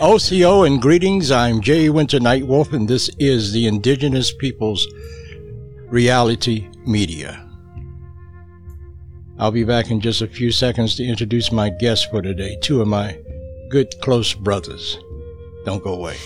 Osiyo and greetings. I'm Jay Winter Nightwolf, and this is the Indigenous Peoples Reality Media. I'll be back in just a few seconds to introduce my guests for today, two of my good close brothers. Don't go away.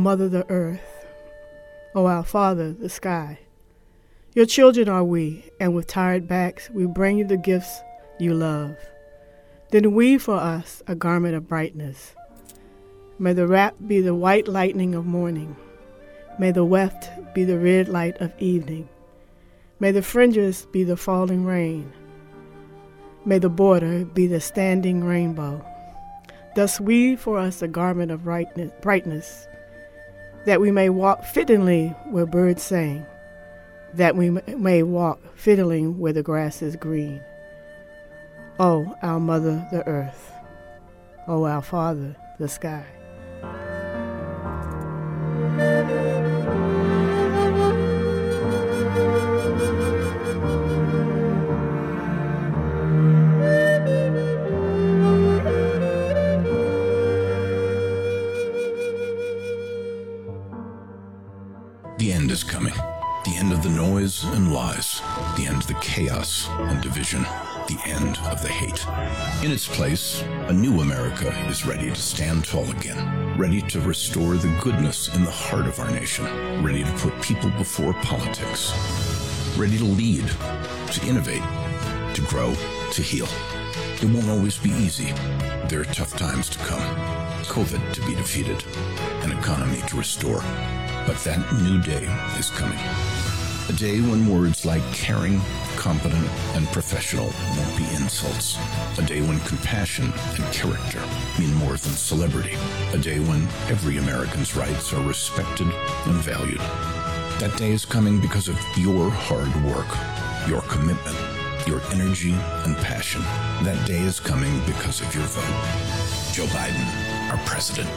Mother the earth, O our Father the sky, your children are we, and with tired backs we bring you the gifts you love. Then weave for us a garment of brightness. May the wrap be the white lightning of morning. May the weft be the red light of evening. May the fringes be the falling rain. May the border be the standing rainbow. Thus weave for us a garment of brightness that we may walk fittingly where birds sing, that we may walk fittingly where the grass is green. O oh, our Mother, the earth, O oh, our Father, the sky. And lies, the end of the chaos and division, the end of the hate. In its place, a new America is ready to stand tall again, ready to restore the goodness in the heart of our nation, ready to put people before politics, ready to lead, to innovate, to grow, to heal. It won't always be easy. There are tough times to come. COVID to be defeated, an economy to restore. But that new day is coming. A day when words like caring, competent, and professional won't be insults. A day when compassion and character mean more than celebrity. A day when every American's rights are respected and valued. That day is coming because of your hard work, your commitment, your energy and passion. That day is coming because of your vote. Joe Biden, our president.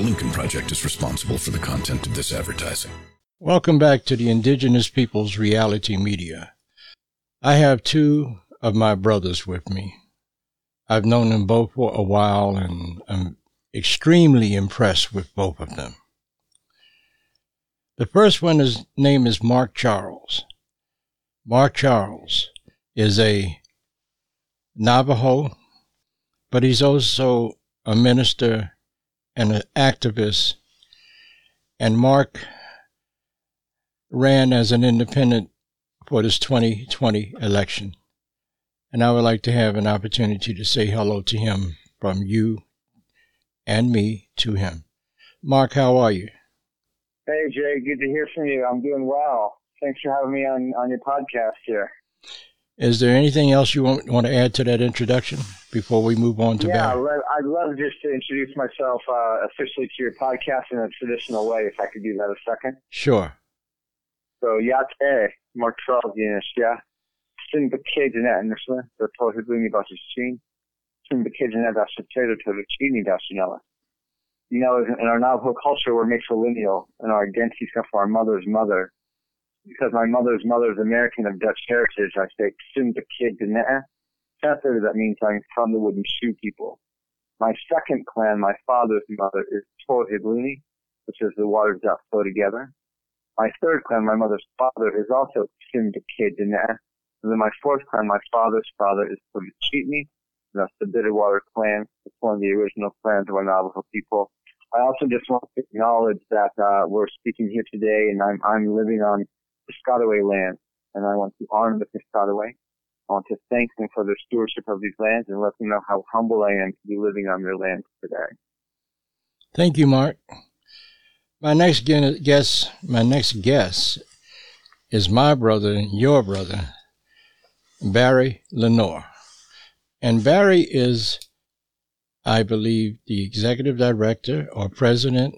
The Lincoln Project is responsible for the content of this advertising. Welcome back to the Indigenous Peoples Reality Media. I have two of my brothers with me. I've known them both for a while and I'm extremely impressed with both of them. The first one is name is Mark Charles. Mark Charles is a Navajo but he's also a minister and an activist. And Mark ran as an independent for this 2020 election. And I would like to have an opportunity to say hello to him from you and me to him. Mark, how are you? Hey, Jay, good to hear from you. I'm doing well. Thanks for having me on, on your podcast here. Is there anything else you want, want to add to that introduction before we move on to yeah, Barry? I'd love just to introduce myself uh, officially to your podcast in a traditional way, if I could do that a second. Sure. So, Yate, Mark Charles Yanishya, Bakejana, Nishla, the Tohiduni Bashishin, Sin Bakejana Dashatero Toruchini Dashinella. You know, in our Navajo culture, we're matrilineal, and our identities come from our mother's mother because my mother's mother is American of Dutch heritage, I say Tsimbekiddineh. Translated, that means I'm from the wooden shoe people. My second clan, my father's mother, is Tohibluni, which is the waters that flow together. My third clan, my mother's father, is also Tsimbekiddineh. And then my fourth clan, my father's father, is Tobichitni. That's the Bitterwater clan. It's one of the original clans of our Navajo people. I also just want to acknowledge that uh, we're speaking here today, and I'm I'm living on Piscataway land, and I want to honor the Piscataway. I want to thank them for their stewardship of these lands and let them know how humble I am to be living on their land today. Thank you, Mark. My next guest, my next guest is my brother, your brother, Barry Lenore. And Barry is, I believe, the executive director or president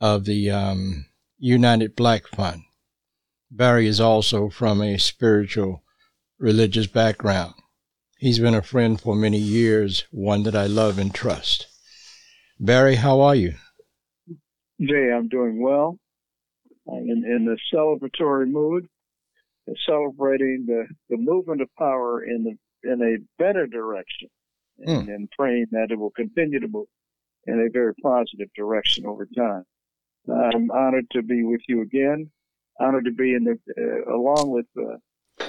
of the um, United Black Fund. Barry is also from a spiritual, religious background. He's been a friend for many years, one that I love and trust. Barry, how are you? Jay, I'm doing well. I'm in, in the celebratory mood, celebrating the, the movement of power in the in a better direction, and, mm. and praying that it will continue to move in a very positive direction over time. I'm honored to be with you again honored to be in the uh, along with uh,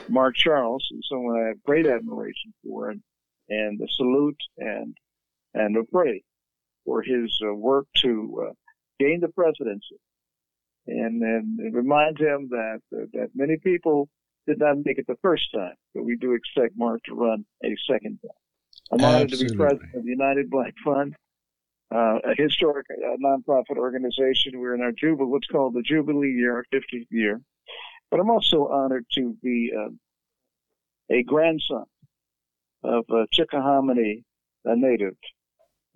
Mark Charles, someone I have great admiration for, and and the salute and and the pray for his uh, work to uh, gain the presidency, and and remind him that uh, that many people did not make it the first time, but we do expect Mark to run a second time. I'm honored to be president of the United Black Fund uh, a historic uh, nonprofit organization. We're in our jubilee, what's called the Jubilee year, our 50th year. But I'm also honored to be uh, a grandson of a Chickahominy a native,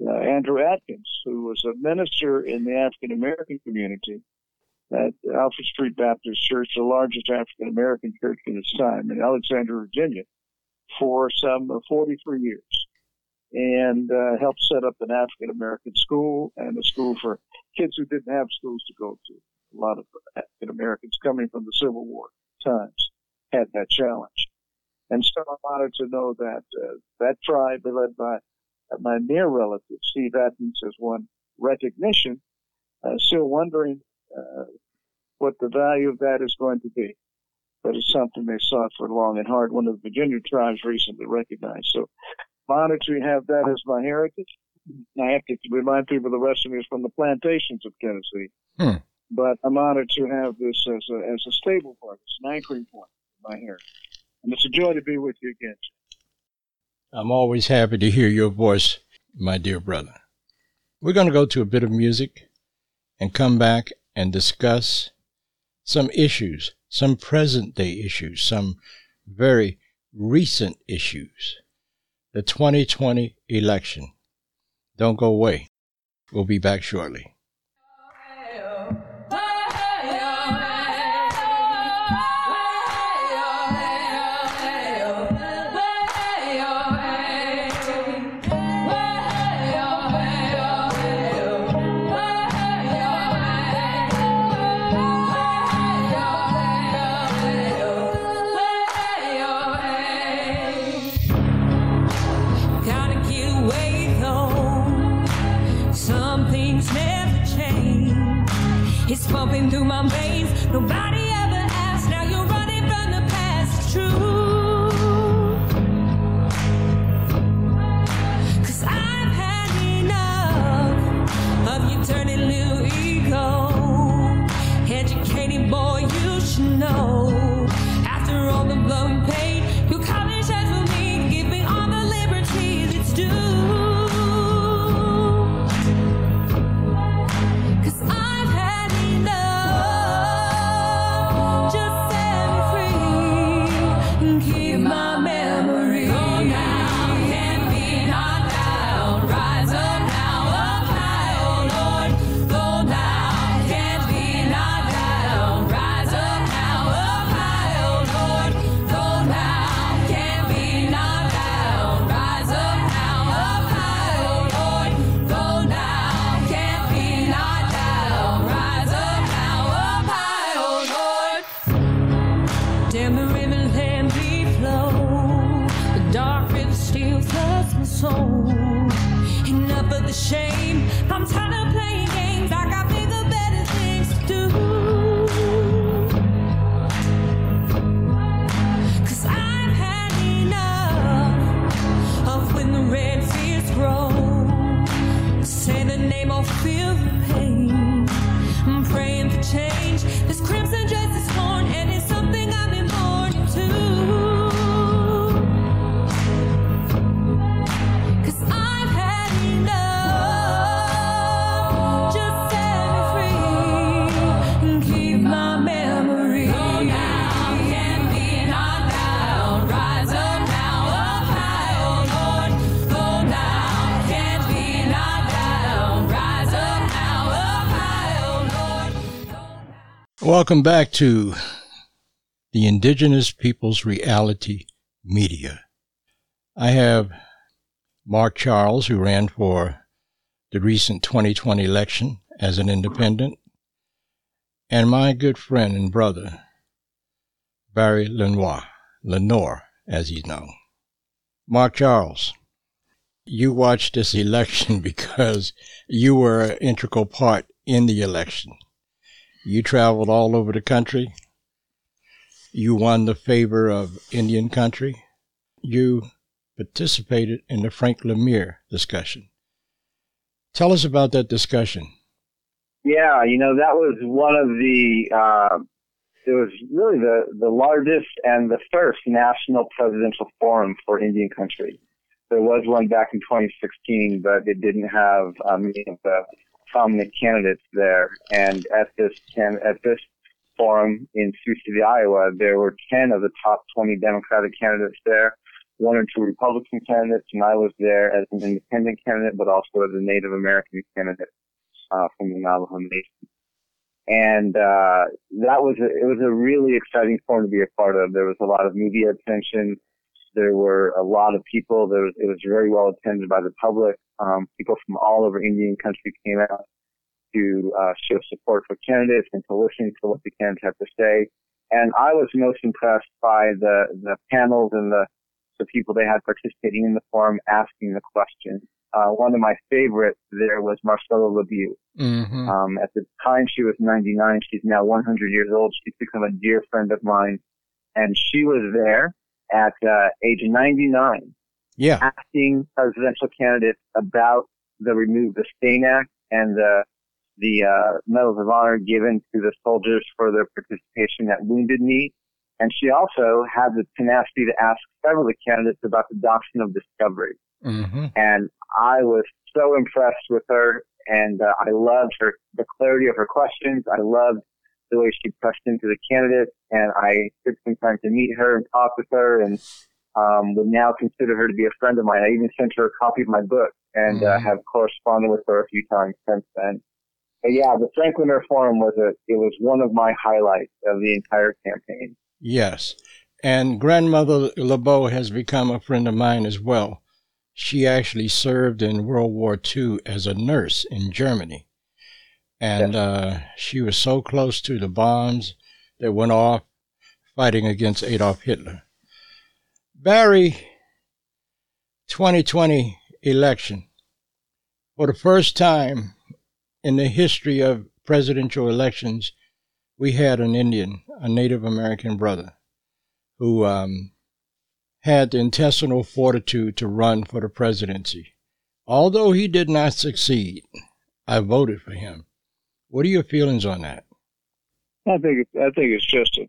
uh, Andrew Atkins, who was a minister in the African American community at Alfred Street Baptist Church, the largest African American church in its time in Alexandria, Virginia, for some 43 years and uh, helped set up an African American school and a school for kids who didn't have schools to go to. A lot of African Americans coming from the Civil War times had that challenge. And so I'm honored to know that uh, that tribe, led by my near relative, Steve Atkins, has won recognition. Uh, still wondering uh, what the value of that is going to be. But it's something they sought for long and hard. One of the Virginia tribes recently recognized. So honored to have that as my heritage. I have to remind people the rest of me is from the plantations of Tennessee. Hmm. But I'm honored to have this as a, as a stable point, as an anchoring point in my heritage. And it's a joy to be with you again. I'm always happy to hear your voice, my dear brother. We're going to go to a bit of music and come back and discuss some issues, some present day issues, some very recent issues the 2020 election. Don't go away. We'll be back shortly. Keep my memory. Welcome back to the Indigenous Peoples Reality Media. I have Mark Charles, who ran for the recent 2020 election as an independent, and my good friend and brother, Barry Lenoir, Lenore, as he's known. Mark Charles, you watched this election because you were an integral part in the election. You traveled all over the country. You won the favor of Indian country. You participated in the Frank LaMere discussion. Tell us about that discussion. Yeah, you know that was one of the. Uh, it was really the the largest and the first national presidential forum for Indian country. There was one back in 2016, but it didn't have um, any of the prominent candidates there. And at this at this forum in Sioux City, Iowa, there were 10 of the top 20 Democratic candidates there, one or two Republican candidates, and I was there as an independent candidate, but also as a Native American candidate uh, from the Navajo Nation. And uh, that was a, it was a really exciting forum to be a part of. There was a lot of media attention. There were a lot of people. There was, it was very well attended by the public. Um, people from all over Indian country came out to uh, show support for candidates and to listen to what the candidates had to say. And I was most impressed by the the panels and the the people they had participating in the forum asking the questions. Uh, one of my favorites there was Marcella LeBeau. Mm-hmm. Um, at the time, she was 99. She's now 100 years old. She's become a dear friend of mine, and she was there at uh, age 99, Yeah. asking presidential candidates about the remove the Stain Act and the the uh, medals of honor given to the soldiers for their participation at Wounded Knee. And she also had the tenacity to ask several of the candidates about the doctrine of discovery Mm-hmm. and I was so impressed with her, and uh, I loved her the clarity of her questions. I loved the way she pressed into the candidates, and I took some time to meet her and talk with her, and um, would now consider her to be a friend of mine. I even sent her a copy of my book, and uh, Mhm. have corresponded with her a few times since then. But yeah, the Frank LaMere Forum was a it was one of my highlights of the entire campaign. Yes. And grandmother LeBeau has become a friend of mine as well. She actually served in World War II as a nurse in Germany. And uh, she was so close to the bombs that went off fighting against Adolf Hitler. Barry, 2020 election. For the first time in the history of presidential elections, we had an Indian, a Native American brother, who um, had the intestinal fortitude to run for the presidency. Although he did not succeed, I voted for him. What are your feelings on that? I think I think it's just a,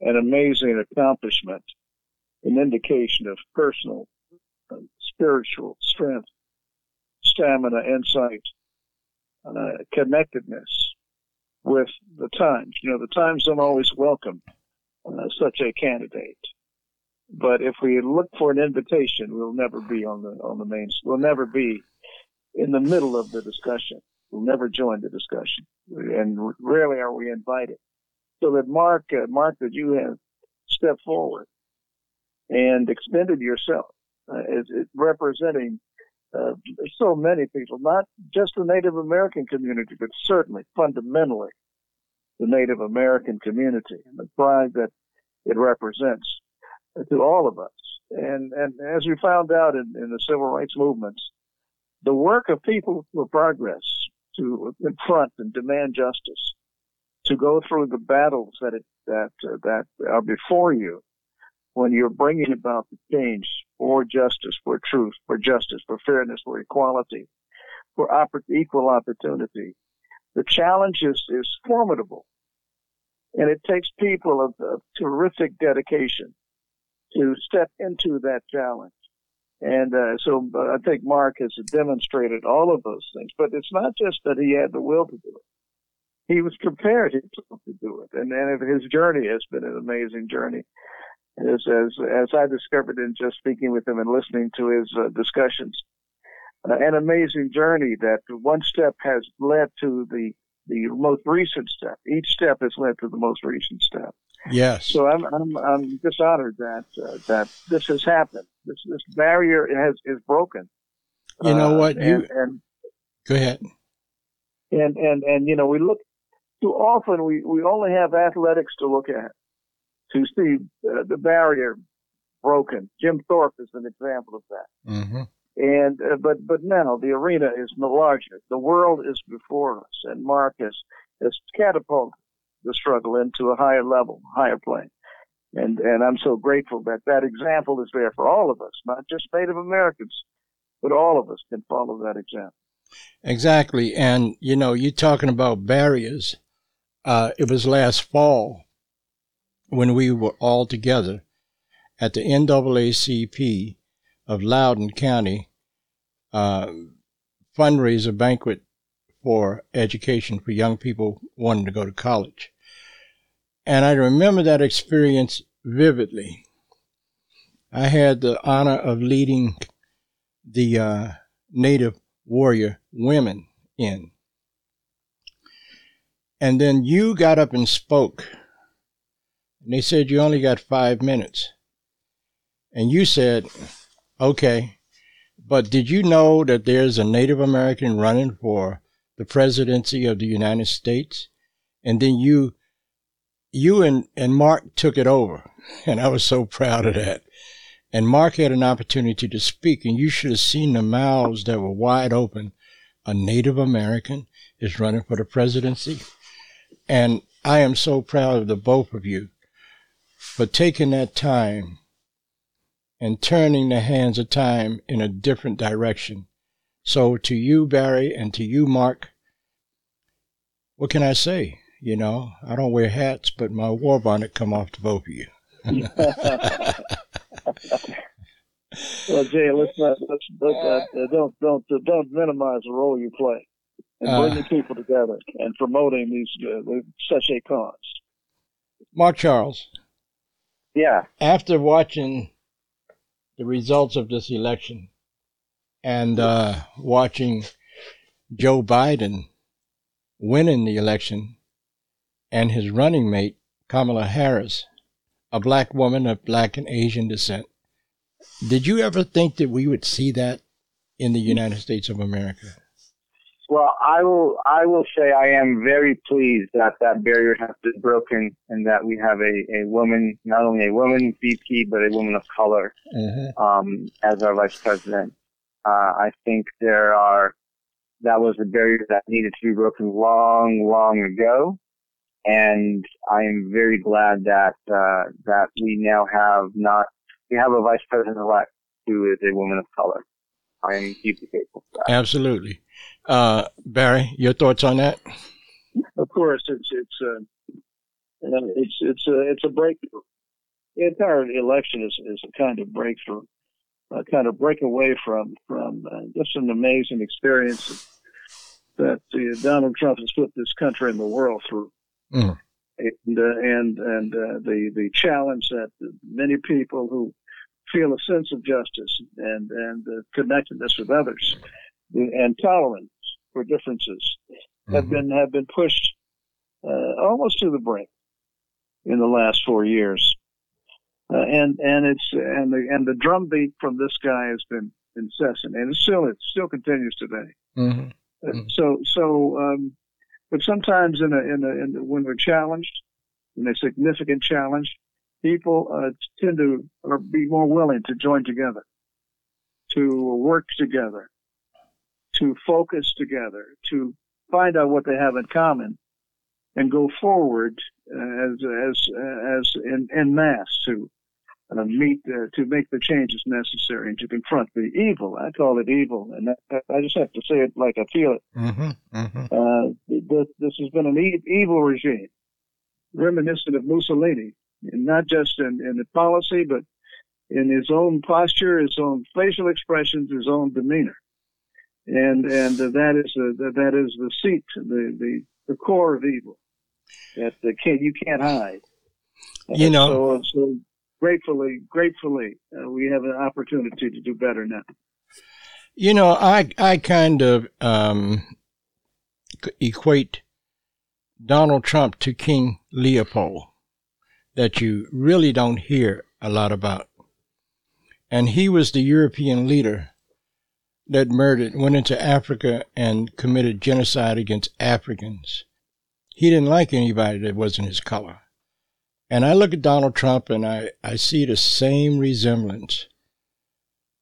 an amazing accomplishment, an indication of personal, uh, spiritual strength, stamina, insight, uh, connectedness with the times. You know, the times don't always welcome uh, such a candidate. But if we look for an invitation, we'll never be on the on the main. We'll never be in the middle of the discussion. We'll never join the discussion, and rarely are we invited. So that Mark, uh, Mark, that you have stepped forward and extended yourself uh, as, as representing uh, so many people, not just the Native American community, but certainly fundamentally the Native American community and the pride that it represents to all of us. And and as we found out in, in the civil rights movements, the work of people for progress to confront and demand justice, to go through the battles that it, that uh, that are before you when you're bringing about the change for justice, for truth, for justice, for fairness, for equality, for equal opportunity. The challenge is, is formidable. And it takes people of, of terrific dedication to step into that challenge. And uh, so uh, I think Mark has demonstrated all of those things. But it's not just that he had the will to do it. He was prepared to do it. And, and his journey has been an amazing journey. As, as, as I discovered in just speaking with him and listening to his uh, discussions, uh, an amazing journey that one step has led to the the most recent step. Each step has led to the most recent step. Yes. So I'm I'm I'm just honored that uh, that this has happened. This this barrier has is broken. You know Uh, what? You and, and go ahead. and and and you know we look too often we we only have athletics to look at to see uh, the barrier broken. Jim Thorpe is an example of that. hmm And uh, but but now the arena is no larger. The world is before us, and Mark has has catapulted the struggle into a higher level, higher plane. And and I'm so grateful that that example is there for all of us, not just Native Americans, but all of us can follow that example. Exactly. And, you know, you're talking about barriers. Uh, it was last fall when we were all together at the NAACP of Loudoun County uh, fundraiser banquet for education for young people wanting to go to college. And I remember that experience vividly. I had the honor of leading the uh, Native warrior women in. And then you got up and spoke. And they said you only got five minutes. And you said, okay, but did you know that there's a Native American running for the presidency of the United States? And then you, you and, and Mark took it over. And I was so proud of that. And Mark had an opportunity to speak, and you should have seen the mouths that were wide open. A Native American is running for the presidency. And I am so proud of the both of you for taking that time and turning the hands of time in a different direction. So to you, Barry, and to you, Mark, what can I say? You know, I don't wear hats, but my war bonnet come off to both of you. Well, Jay, let's not let's, let's uh, don't don't uh, don't minimize the role you play in Uh. bringing people together and promoting these uh, such a cause. Mark Charles, Yeah. after watching the results of this election and uh, watching Joe Biden winning the election and his running mate, Kamala Harris, a black woman of black and Asian descent, did you ever think that we would see that in the United States of America? Well, I will. I will say I am very pleased that that barrier has been broken and that we have a, a woman, not only a woman VP, but a woman of color Uh-huh. um, as our vice president. Uh, I think there are that was a barrier that needed to be broken long, long ago, and I am very glad that uh, that we now have not we have a vice president elect who is a woman of color. I am deeply grateful for that. Absolutely. Uh, Barry, your thoughts on that? Of course, it's it's uh, uh, it's it's a it's a breakthrough. The entire election is is a kind of breakthrough, a kind of break away from from uh, just an amazing experience that uh, Donald Trump has put this country and the world through. Mm. And uh, and and uh, the the challenge that many people who feel a sense of justice and and uh, connectedness with others and tolerance for differences have Mhm. been have been pushed uh, almost to the brink in the last four years, uh, and and it's and the and the drumbeat from this guy has been incessant, and it still it still continues today. Mhm. Uh, Mhm. So so, um, but sometimes in a in a in when we're challenged, in a significant challenge, people uh, tend to or be more willing to join together, to work together, to focus together, to find out what they have in common, and go forward uh, as as as in, in mass to uh, meet uh, to make the changes necessary and to confront the evil. I call it evil, and I, I just have to say it like I feel it. Mhm. Mhm. Uh, this, this has been an e- evil regime, reminiscent of Mussolini, and not just in, in the policy, but in his own posture, his own facial expressions, his own demeanor. And and uh, that is uh, that is the seat, the the, the core of evil that the can you can't hide. You know- so, so gratefully, gratefully, uh, we have an opportunity to do better now. You know, I I kind of um, equate Donald Trump to King Leopold, that you really don't hear a lot about, and he was the European leader that murdered, went into Africa and committed genocide against Africans. He didn't like anybody that wasn't his color. And I look at Donald Trump and I, I see the same resemblance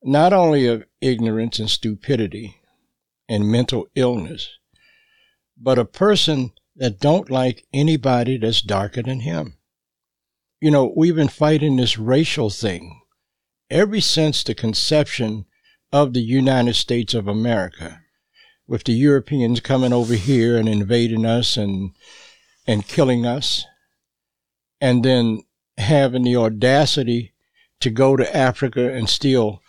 not only of ignorance and stupidity and mental illness, but a person that don't like anybody that's darker than him. You know, we've been fighting this racial thing ever since the conception of the United States of America, with the Europeans coming over here and invading us and and killing us, and then having the audacity to go to Africa and steal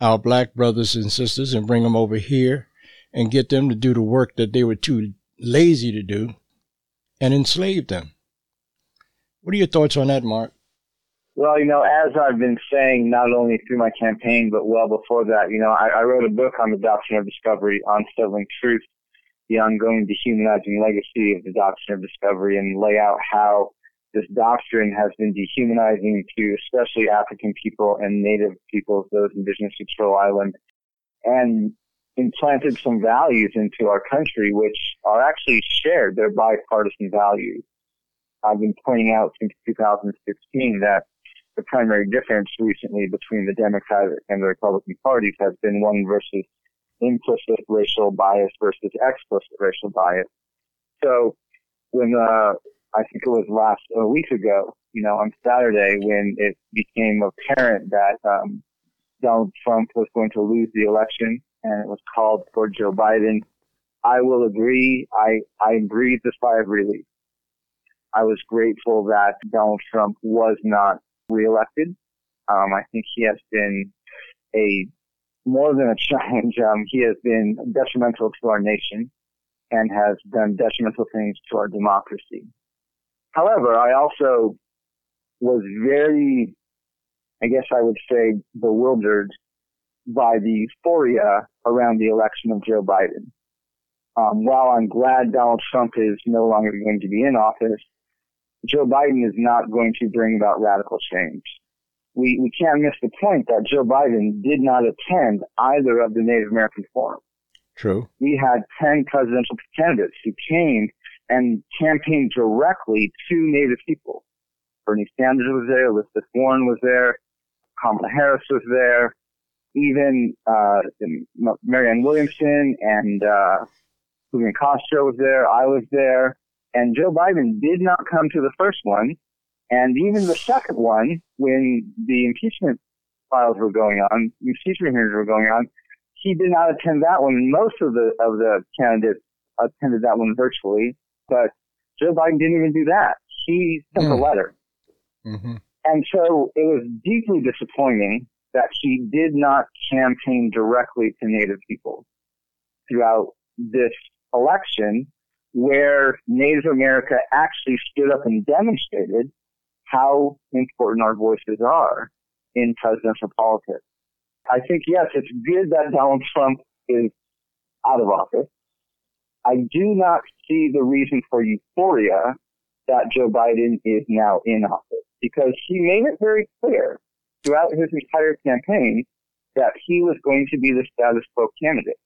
our black brothers and sisters and bring them over here and get them to do the work that they were too lazy to do and enslave them. What are your thoughts on that, Mark? Well, you know, as I've been saying, not only through my campaign, but well before that, you know, I, I wrote a book on the doctrine of discovery, on settling truth, the ongoing dehumanizing legacy of the doctrine of discovery, and lay out how this doctrine has been dehumanizing to especially African people and Native peoples, those indigenous to Turtle Island, and implanted some values into our country which are actually shared. They're bipartisan values. I've been pointing out since 2016 that the primary difference recently between the Democratic and the Republican parties has been one versus implicit racial bias versus explicit racial bias. So when uh, I think it was last a week ago, you know, on Saturday when it became apparent that um, Donald Trump was going to lose the election and it was called for Joe Biden, I will agree. I I breathed a sigh of relief. I was grateful that Donald Trump was not reelected. Um, I think he has been a more than a challenge. Um, he has been detrimental to our nation and has done detrimental things to our democracy. However, I also was very, I guess I would say, bewildered by the euphoria around the election of Joe Biden. Um, while I'm glad Donald Trump is no longer going to be in office, Joe Biden is not going to bring about radical change. We, we can't miss the point that Joe Biden did not attend either of the Native American forums. True. We had 10 presidential candidates who came and campaigned directly to Native people. Bernie Sanders was there, Elizabeth Warren was there, Kamala Harris was there, even uh, Marianne Williamson and uh, Julian Castro was there. I was there, and Joe Biden did not come to the first one, and even the second one when the impeachment files were going on, impeachment hearings were going on. He did not attend that one. Most of the of the candidates attended that one virtually, but Joe Biden didn't even do that. He sent a Hmm. letter. hmm And so it was deeply disappointing that he did not campaign directly to Native people throughout this election where Native America actually stood up and demonstrated how important our voices are in presidential politics. I think, yes, it's good that Donald Trump is out of office. I do not see the reason for euphoria that Joe Biden is now in office because he made it very clear throughout his entire campaign that he was going to be the status quo candidate.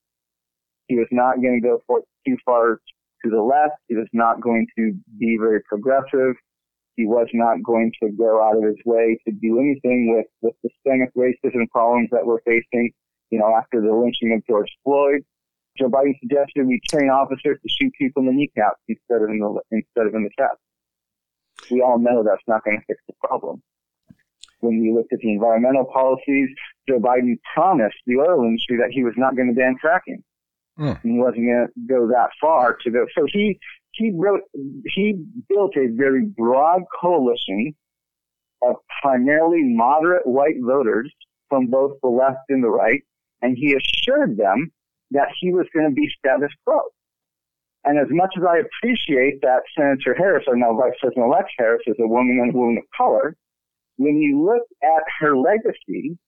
He was not going to go for, too far to the left. He was not going to be very progressive. He was not going to go out of his way to do anything with with the systemic racism problems that we're facing, you know, after the lynching of George Floyd. Joe Biden suggested we train officers to shoot people in the kneecaps instead of in the instead of in the chest. We all know that's not going to fix the problem. When we looked at the environmental policies, Joe Biden promised the oil industry that he was not going to ban fracking. Hmm. He wasn't going to go that far to go. So he he wrote he built a very broad coalition of primarily moderate white voters from both the left and the right, and he assured them that he was going to be status quo. And as much as I appreciate that Senator Harris, or now Vice President-elect Harris, is a woman and a woman of color, when you look at her legacy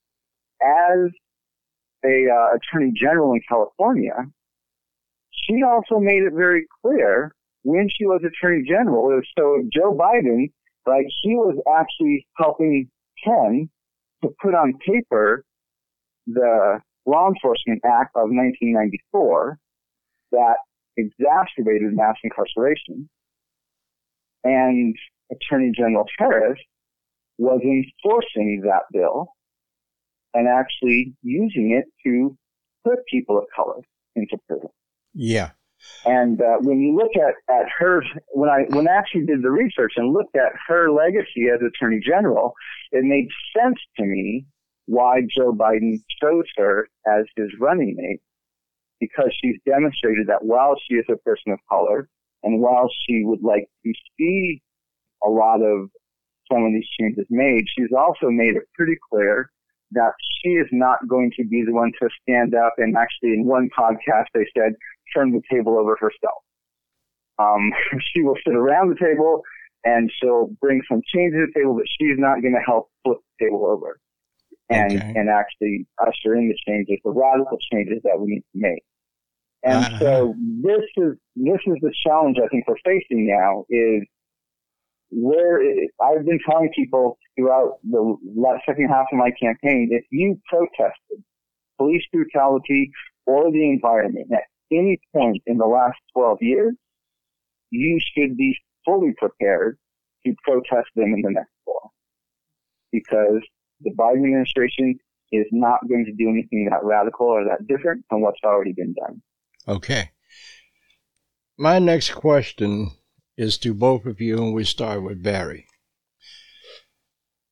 as a uh, attorney general in California, she also made it very clear when she was attorney general. So Joe Biden, like she was actually helping Ken to put on paper the Law Enforcement Act of 1994 that exacerbated mass incarceration. And Attorney General Harris was enforcing that bill and actually using it to put people of color into prison. Yeah. And uh, when you look at, at her, when I when I actually did the research and looked at her legacy as Attorney General, it made sense to me why Joe Biden chose her as his running mate, because she's demonstrated that while she is a person of color, and while she would like to see a lot of some of these changes made, she's also made it pretty clear that she is not going to be the one to stand up and actually in one podcast they said turn the table over herself. Um, she will sit around the table and she'll bring some change to the table, but she's not going to help flip the table over and Okay. and actually usher in the changes, the radical changes that we need to make. And Uh-huh. so this is this is the challenge I think we're facing now is where I've been telling people throughout the second half of my campaign, if you protested police brutality or the environment at any point in the last 12 years, you should be fully prepared to protest them in the next fall. Because the Biden administration is not going to do anything that radical or that different from what's already been done. Okay. My next question is to both of you, and we start with Barry.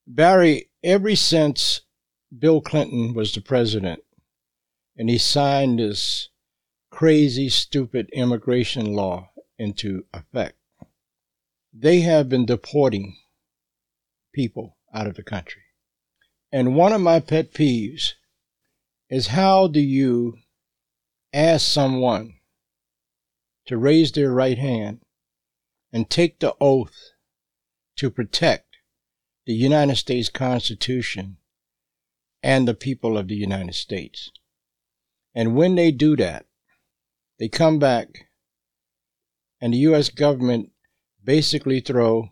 Barry, ever since Bill Clinton was the president and he signed this crazy, stupid immigration law into effect, they have been deporting people out of the country. And one of my pet peeves is how do you ask someone to raise their right hand and take the oath to protect the United States Constitution and the people of the United States. And when they do that, they come back and the US government basically throw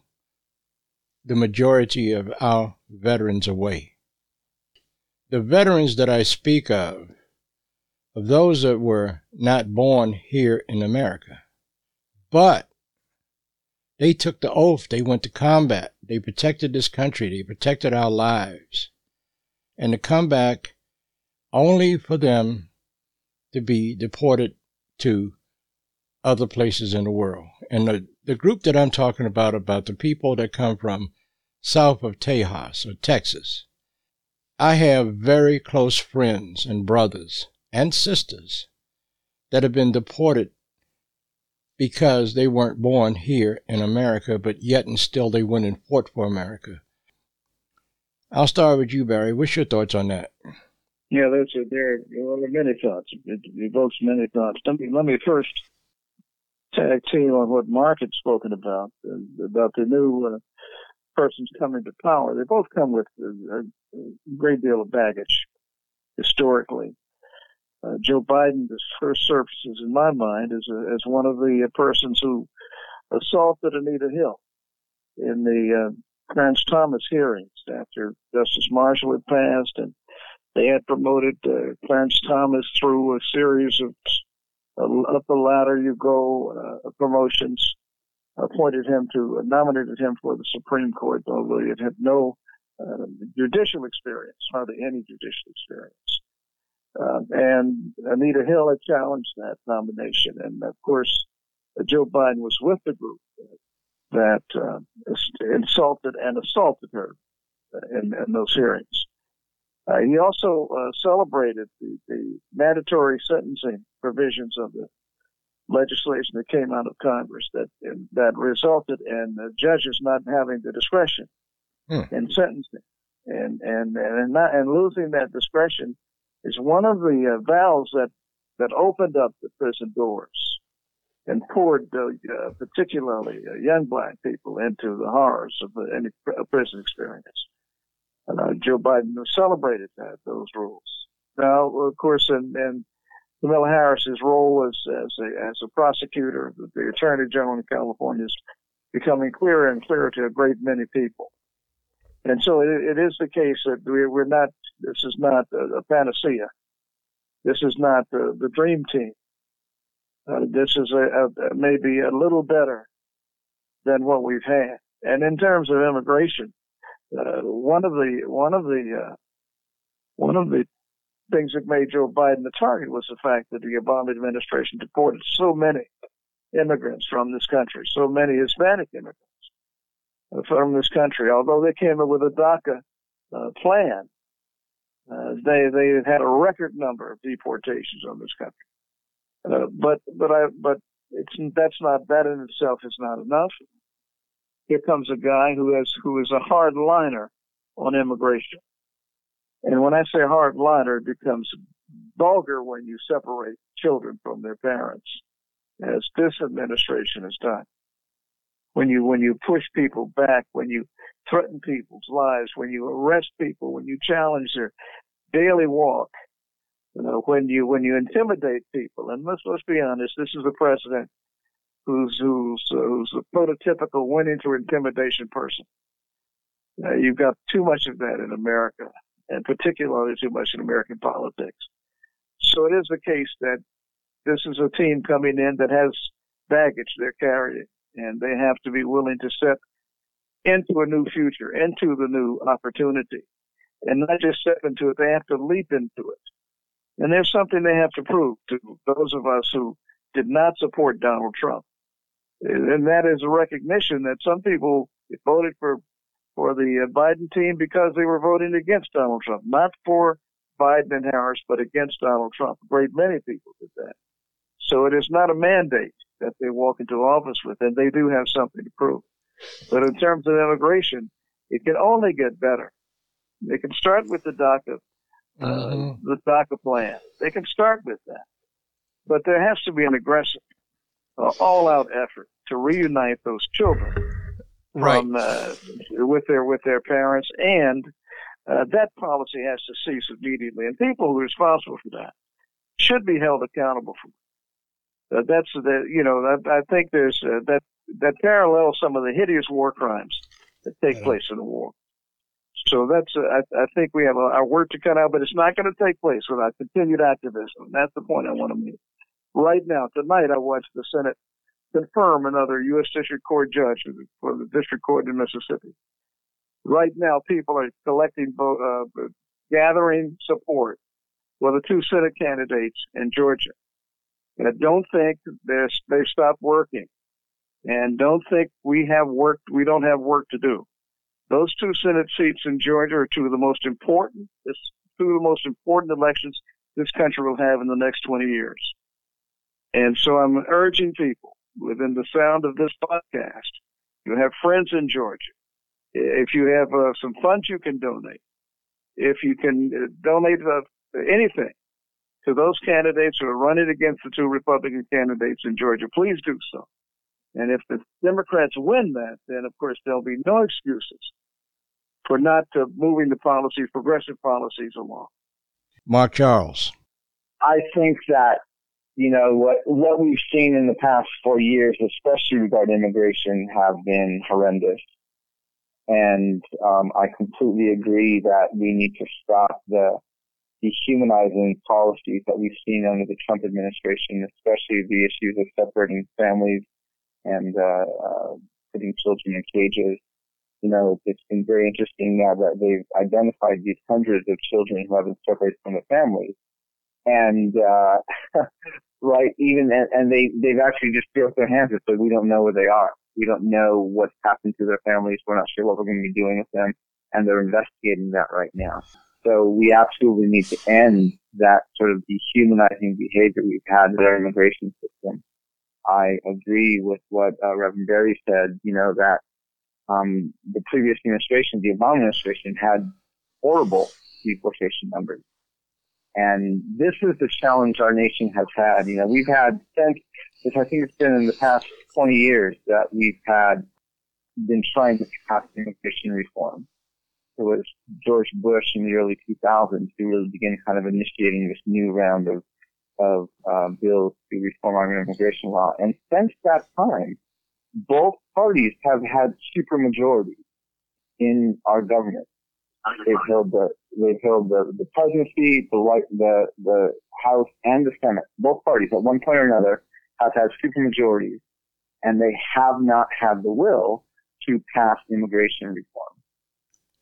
the majority of our veterans away. The veterans that I speak of of those that were not born here in America. But they took the oath, they went to combat, they protected this country, they protected our lives. And to come back only for them to be deported to other places in the world. And the, the group that I'm talking about, about the people that come from south of Tejas or Texas, I have very close friends and brothers and sisters that have been deported because they weren't born here in America, but yet and still they went and fought for America. I'll start with you, Barry. What's your thoughts on that? Yeah, there's a, there, well, there are many thoughts. It evokes many thoughts. Let me, let me first tag team on what Mark had spoken about, uh, about the new uh, persons coming to power. They both come with a, a great deal of baggage historically. Uh, Joe Biden, his first surfaces in my mind as, a, as one of the uh, persons who assaulted Anita Hill in the uh, Clarence Thomas hearings after Justice Marshall had passed and they had promoted uh, Clarence Thomas through a series of uh, up the ladder you go uh, promotions, appointed him to, nominated him for the Supreme Court, although he had no uh, judicial experience, hardly any judicial experience. Uh, and Anita Hill had challenged that nomination, and of course, uh, Joe Biden was with the group that uh, insulted and assaulted her in, in those hearings. Uh, he also uh, celebrated the, the, mandatory sentencing provisions of the legislation that came out of Congress that that resulted in judges not having the discretion hmm. in sentencing, and and and not and losing that discretion is one of the uh, valves that that opened up the prison doors and poured uh, particularly uh, young black people into the horrors of any prison experience. Uh, Joe Biden celebrated that, those rules. Now, of course, and, and Kamala Harris's role as, as a, as a prosecutor, the Attorney General in California is becoming clearer and clearer to a great many people. And so it, it is the case that we, are not, this is not a, a panacea. This is not the, the dream team. Uh, this is a, a, maybe a little better than what we've had. And in terms of immigration, uh, one of the one of the uh, one of the things that made Joe Biden the target was the fact that the Obama administration deported so many immigrants from this country, so many Hispanic immigrants from this country. Although they came up with a DACA uh, plan, uh, they they had a record number of deportations on this country. Uh, but but I but it's that's not that in itself is not enough here comes a guy who has who is a hard liner on immigration. And when I say hard liner, it becomes vulgar when you separate children from their parents, as this administration has done. When you when you push people back, when you threaten people's lives, when you arrest people, when you challenge their daily walk, you know, when you when you intimidate people, and let's let's be honest, this is the president who's who's who's a prototypical winning through intimidation person. You've got too much of that in America, and particularly too much in American politics. So it is the case that this is a team coming in that has baggage they're carrying, and they have to be willing to step into a new future, into the new opportunity, and not just step into it. They have to leap into it. And there's something they have to prove to those of us who did not support Donald Trump and that is a recognition that some people voted for for the uh, Biden team because they were voting against Donald Trump, not for Biden and Harris, but against Donald Trump. A great many people did that. So it is not a mandate that they walk into office with, and they do have something to prove. But in terms of immigration, it can only get better. They can start with the DACA, uh, mm-hmm. the DACA plan. They can start with that, but there has to be an aggressive uh, all-out effort to reunite those children right. from uh, with their with their parents, and uh, that policy has to cease immediately. And people who are responsible for that should be held accountable for. Uh, that's the you know I, I think there's uh, that that parallels some of the hideous war crimes that take place in the war. So that's uh, I, I think we have a, our work to cut out, but it's not going to take place without continued activism. That's the point I want to make. Right now, tonight, I watched the Senate confirm another U.S. District Court judge for the District Court in Mississippi. Right now, people are collecting, uh, gathering support for the two Senate candidates in Georgia. And I don't think they're, stopped working. And don't think we have work, we don't have work to do. Those two Senate seats in Georgia are two of the most important, two of the most important elections this country will have in the next 20 years. And so I'm urging people, within the sound of this podcast, you have friends in Georgia. If you have uh, some funds you can donate, if you can uh, donate uh, anything to those candidates who are running against the two Republican candidates in Georgia, please do so. And if the Democrats win that, then of course there'll be no excuses for not uh, moving the policies, progressive policies along. Mark Charles. I think that you know what what we've seen in the past four years, especially regarding immigration, have been horrendous. And um, I completely agree that we need to stop the dehumanizing policies that we've seen under the Trump administration, especially the issues of separating families and uh, uh, putting children in cages. You know, it's been very interesting now that they've identified these hundreds of children who have been separated from their families. And, uh, right, even, and, and they, they've actually just thrown their hands and said, we don't know where they are. We don't know what's happened to their families. We're not sure what we're going to be doing with them. And they're investigating that right now. So we absolutely need to end that sort of dehumanizing behavior we've had in our immigration system. I agree with what uh, Reverend Barry said, you know, that um, the previous administration, the Obama administration, had horrible deportation numbers. And this is the challenge our nation has had. You know, we've had since, I think it's been in the past 20 years that we've had been trying to pass immigration reform. It was George Bush in the early 2000s who really began kind of initiating this new round of of uh, bills to reform our immigration law. And since that time, both parties have had supermajorities in our government. They've held the they've held the, the presidency, the like the the House and the Senate. Both parties at one point or another have had supermajorities, and they have not had the will to pass immigration reform.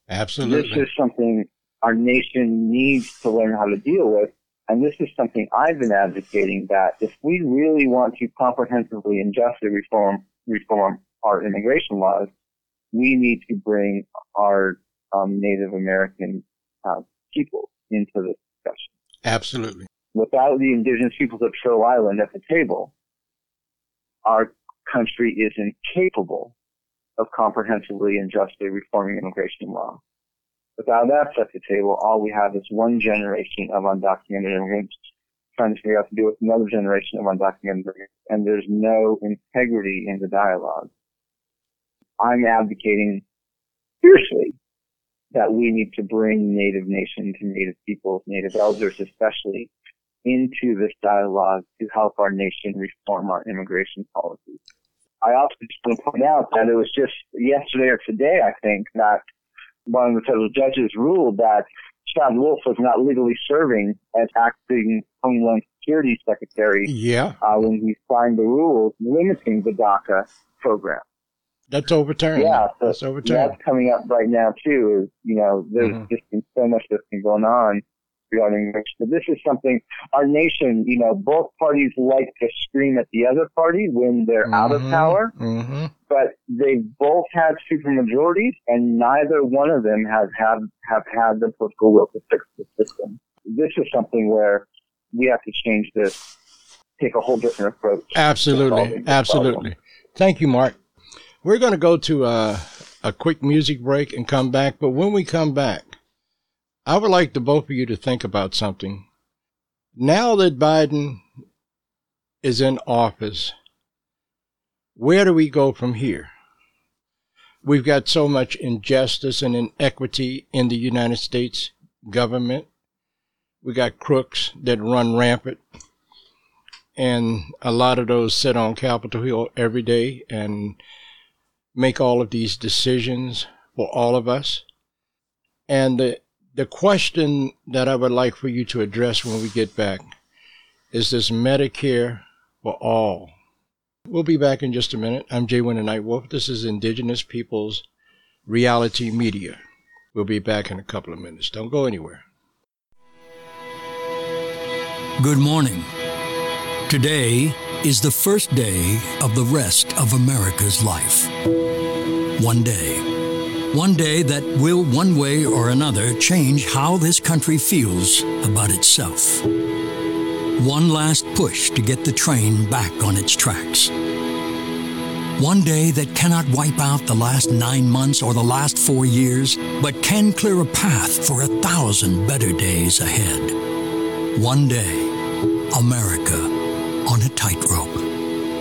Absolutely. This is something our nation needs to learn how to deal with. And this is something I've been advocating that if we really want to comprehensively and justly reform, reform our immigration laws, we need to bring our um, Native American uh, people into the discussion. Absolutely. Without the indigenous peoples of Turtle Island at the table, our country is incapable of comprehensively and justly reforming immigration law. Without that at the table, all we have is one generation of undocumented immigrants trying to figure out to do with another generation of undocumented immigrants, and there's no integrity in the dialogue. I'm advocating fiercely that we need to bring Native nations and Native peoples, Native elders especially, into this dialogue to help our nation reform our immigration policies. I also just want to point out that it was just yesterday or today, I think, that one of the federal judges ruled that Chad Wolf was not legally serving as acting Homeland Security Secretary Yeah, uh, when he signed the rules limiting the DACA program. That's overturned. Yeah, so that's overturned. that's coming up right now too. Is you know, there's Mhm. just been so much that's been going on regarding this. But this is something our nation, you know, both parties like to scream at the other party when they're out of power, hmm but they both had supermajorities, and neither one of them have had have had the political will to fix the system. This is something where we have to change this, take a whole different approach. Absolutely. Absolutely. problem. Thank you, Mark. We're going to go to a, a quick music break and come back. But when we come back, I would like the both of you to think about something. Now that Biden is in office, where do we go from here? We've got so much injustice and inequity in the United States government. We got crooks that run rampant and a lot of those sit on Capitol Hill every day and make all of these decisions for all of us. And the, the question that I would like for you to address when we get back is this Medicare for all. We'll be back in just a minute. I'm Jay Winter Night Wolf. This is Indigenous Peoples Reality Media. We'll be back in a couple of minutes. Don't go anywhere. Good morning. Today is the first day of the rest of America's life. One day. One day that will, one way or another, change how this country feels about itself. One last push to get the train back on its tracks. One day that cannot wipe out the last nine months or the last four years, but can clear a path for a thousand better days ahead. One day, America on a tightrope.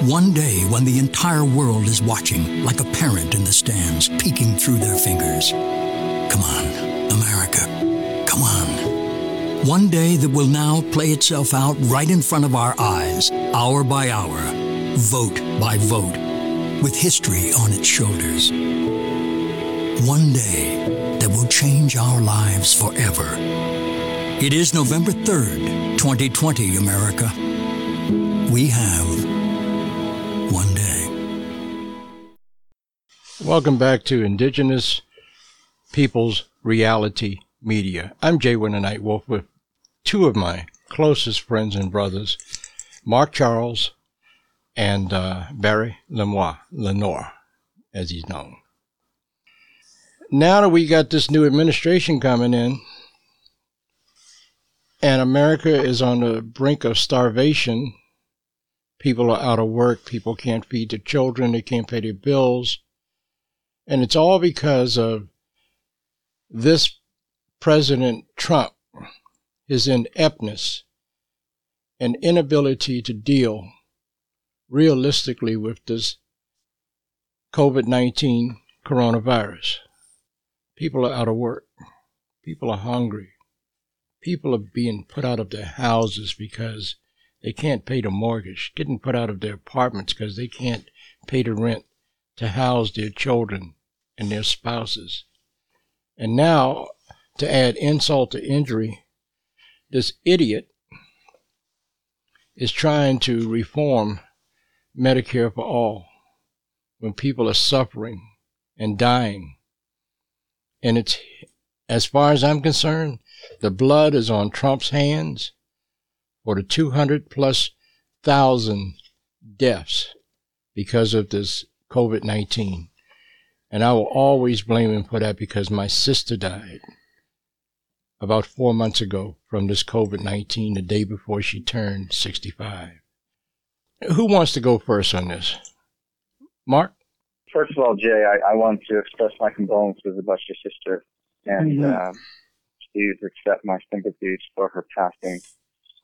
One day when the entire world is watching, like a parent in the stands, peeking through their fingers. Come on, America. Come on. One day that will now play itself out right in front of our eyes, hour by hour, vote by vote, with history on its shoulders. One day that will change our lives forever. It is November 3rd, 2020, America. We have one day. Welcome back to Indigenous Peoples Reality Media. I'm Jay Winter Wolf with two of my closest friends and brothers, Mark Charles and uh, Barry Lemois, Lenore, as he's known. Now that we got this new administration coming in, and America is on the brink of starvation, people are out of work, people can't feed their children, they can't pay their bills, and it's all because of this President Trump, his ineptness and inability to deal realistically with this COVID 19 coronavirus. People are out of work. People are hungry. People are being put out of their houses because they can't pay the mortgage, getting put out of their apartments because they can't pay the rent to house their children and their spouses. And now, to add insult to injury, this idiot is trying to reform Medicare for all when people are suffering and dying. And it's, as far as I'm concerned, the blood is on Trump's hands for the 200 plus thousand deaths because of this COVID 19. And I will always blame him for that because my sister died about four months ago from this COVID 19 the day before she turned 65. Who wants to go first on this? Mark? First of all, Jay, I, I want to express my condolences about your sister and Mhm. um, please accept my sympathies for her passing.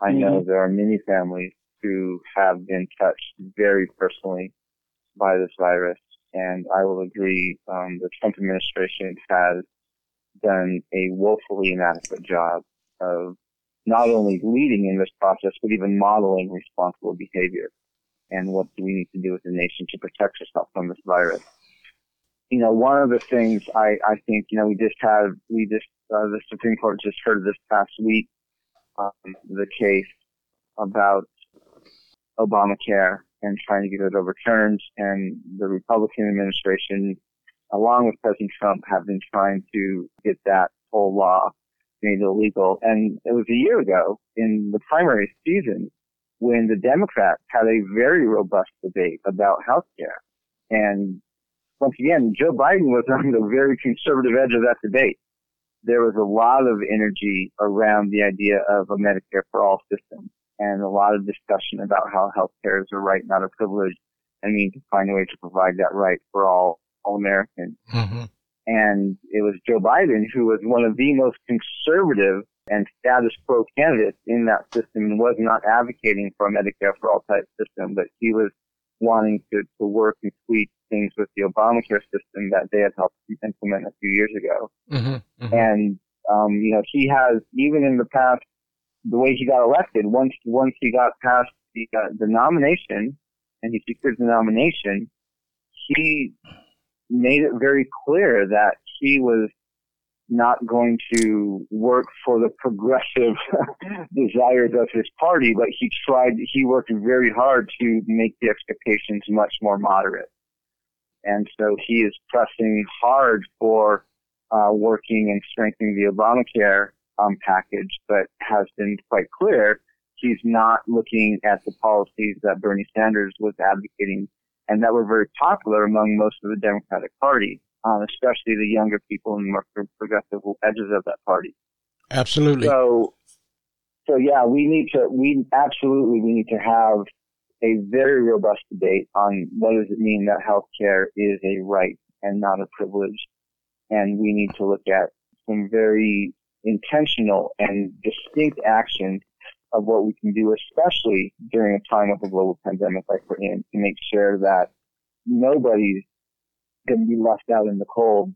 I know there are many families who have been touched very personally by this virus, and I will agree um, the Trump administration has done a woefully inadequate job of not only leading in this process, but even modeling responsible behavior and what do we need to do as a nation to protect ourselves from this virus. You know, one of the things I, I think, you know, we just had, we just, uh, the Supreme Court just heard this past week, um, the case about Obamacare and trying to get it overturned and the Republican administration, along with President Trump, have been trying to get that whole law made illegal. And it was a year ago in the primary season when the Democrats had a very robust debate about health care. And once again, Joe Biden was on the very conservative edge of that debate. There was a lot of energy around the idea of a Medicare for all system and a lot of discussion about how health care is a right, not a privilege, and we need to find a way to provide that right for all, all Americans. Mm-hmm. And it was Joe Biden who was one of the most conservative and status quo candidates in that system and was not advocating for a Medicare for all type system, but he was wanting to, to work and tweak things with the Obamacare system that they had helped implement a few years ago. Mm-hmm. And, um, you know, he has, even in the past, the way he got elected, once, once he got past the, uh, the nomination and he secured the nomination, he made it very clear that he was not going to work for the progressive desires of his party, but he tried, he worked very hard to make the expectations much more moderate. And so he is pressing hard for uh, working and strengthening the Obamacare um, package, but has been quite clear he's not looking at the policies that Bernie Sanders was advocating and that were very popular among most of the Democratic Party, um, especially the younger people and more progressive edges of that party. Absolutely. So, so yeah, we need to, we absolutely, we need to have a very robust debate on what does it mean that healthcare is a right and not a privilege. And we need to look at some very intentional and distinct action of what we can do, especially during a time of a global pandemic like we're in, to make sure that nobody's going to be left out in the cold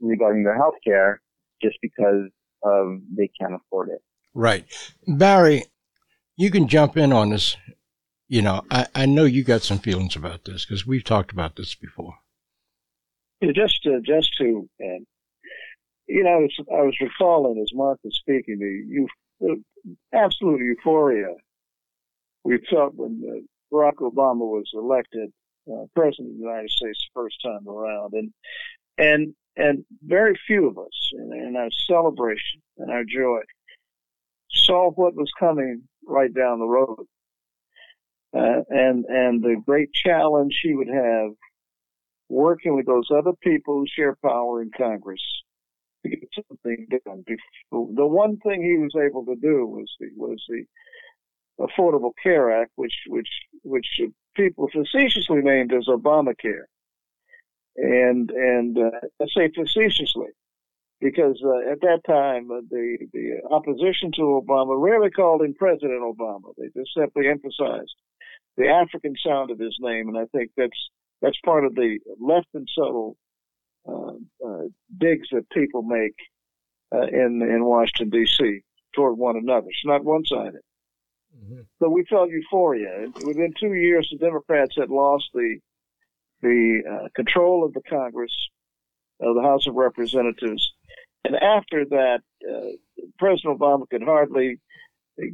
regarding their health care just because of they can't afford it. Right. Barry, you can jump in on this. You know, I, I know you got some feelings about this because we've talked about this before. Yeah, just to, just to, uh, you know, I was, I was recalling as Mark was speaking the you, the absolute euphoria we felt when uh, Barack Obama was elected uh, president of the United States the first time around, and and and very few of us in, in our celebration and our joy saw what was coming right down the road, uh, and and the great challenge he would have working with those other people who share power in Congress to get something done. The one thing he was able to do was the was the Affordable Care Act, which which which people facetiously named as Obamacare, and and uh, I say facetiously because uh, at that time uh, the the opposition to Obama rarely called him President Obama. They just simply emphasized the African sound of his name, and I think that's that's part of the left and subtle uh, uh, digs that people make uh, in in Washington D.C. toward one another. It's not one-sided. So we felt euphoria. Within two years, the Democrats had lost the the uh, control of the Congress, of the House of Representatives, and after that, uh, President Obama could hardly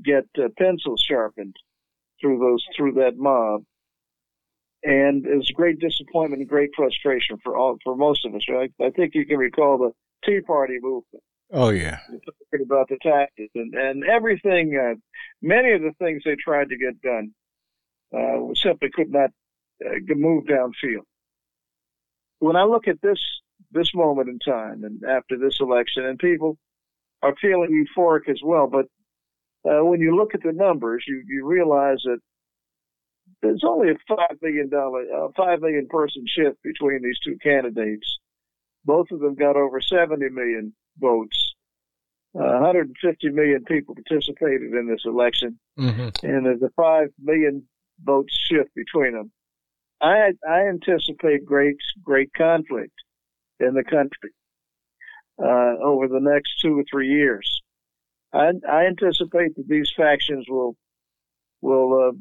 get uh, pencils sharpened through those through that mob, and it was a great disappointment and great frustration for all for most of us. Right? I think you can recall the Tea Party movement Oh, yeah. about the taxes and, and everything, uh, many of the things they tried to get done, uh, simply could not uh, move downfield. When I look at this, this moment in time and after this election and people are feeling euphoric as well, but, uh, when you look at the numbers, you, you realize that there's only a five million dollar, uh, five million person shift between these two candidates. Both of them got over 70 million votes. Uh, 150 million people participated in this election, hmm and there's a 5 million vote shift between them. I, I anticipate great, great conflict in the country, uh, over the next two or three years. I, I anticipate that these factions will, will, uh,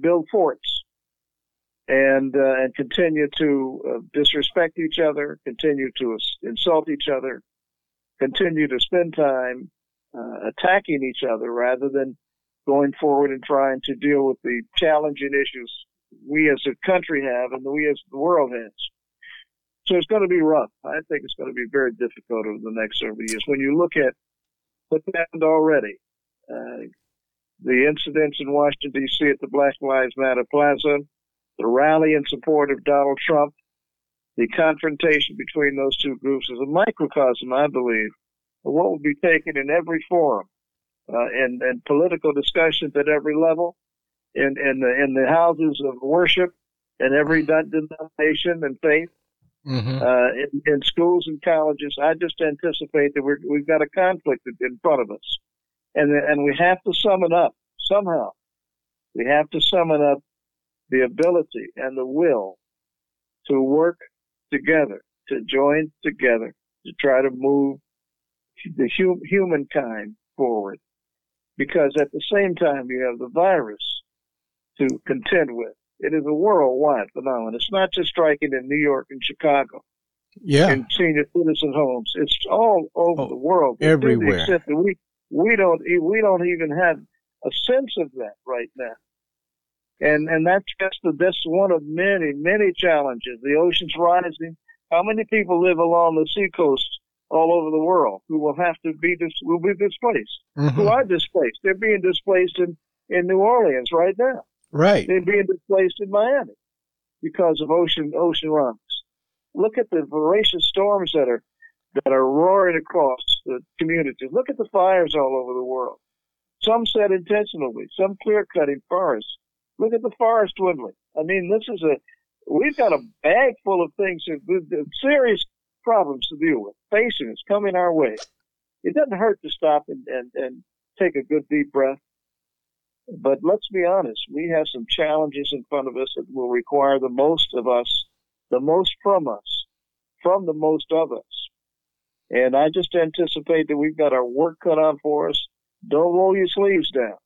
build forts and, uh, and continue to uh, disrespect each other, continue to insult each other, continue to spend time uh, attacking each other rather than going forward and trying to deal with the challenging issues we as a country have and we as the world has. So it's going to be rough. I think it's going to be very difficult over the next several years. When you look at what's happened already, uh, the incidents in Washington D.C. at the Black Lives Matter Plaza, the rally in support of Donald Trump, the confrontation between those two groups is a microcosm, I believe, of what will be taken in every forum, uh, and, and political discussions at every level, in, in the, in the houses of worship, in every denomination and faith, hmm uh, in, in schools and colleges. I just anticipate that we're, we've got a conflict in- in front of us, and and we have to summon up somehow. We have to summon up the ability and the will to work together, to join together, to try to move the hu- humankind forward. Because at the same time, you have the virus to contend with. It is a worldwide phenomenon. It's not just striking in New York and Chicago Yeah. in senior citizen homes. It's all over Oh, the world. Everywhere. extent that we we don't we don't even have a sense of that right now. And and that's just the, that's one of many many challenges. The ocean's rising. How many people live along the seacoast all over the world who will have to be dis- will be displaced? Who Mhm. are displaced? They're being displaced in in New Orleans right now. Right. They're being displaced in Miami because of ocean ocean runs. Look at the voracious storms that are that are roaring across the communities. Look at the fires all over the world. Some set intentionally, some clear cutting forests Look at the forest dwindling. I mean, this is a we've got a bag full of things, serious problems to deal with, facing us, coming our way. It doesn't hurt to stop and, and, and take a good deep breath. But let's be honest, we have some challenges in front of us that will require the most of us, the most from us, from the most of us. And I just anticipate that we've got our work cut out for us. Don't roll your sleeves down.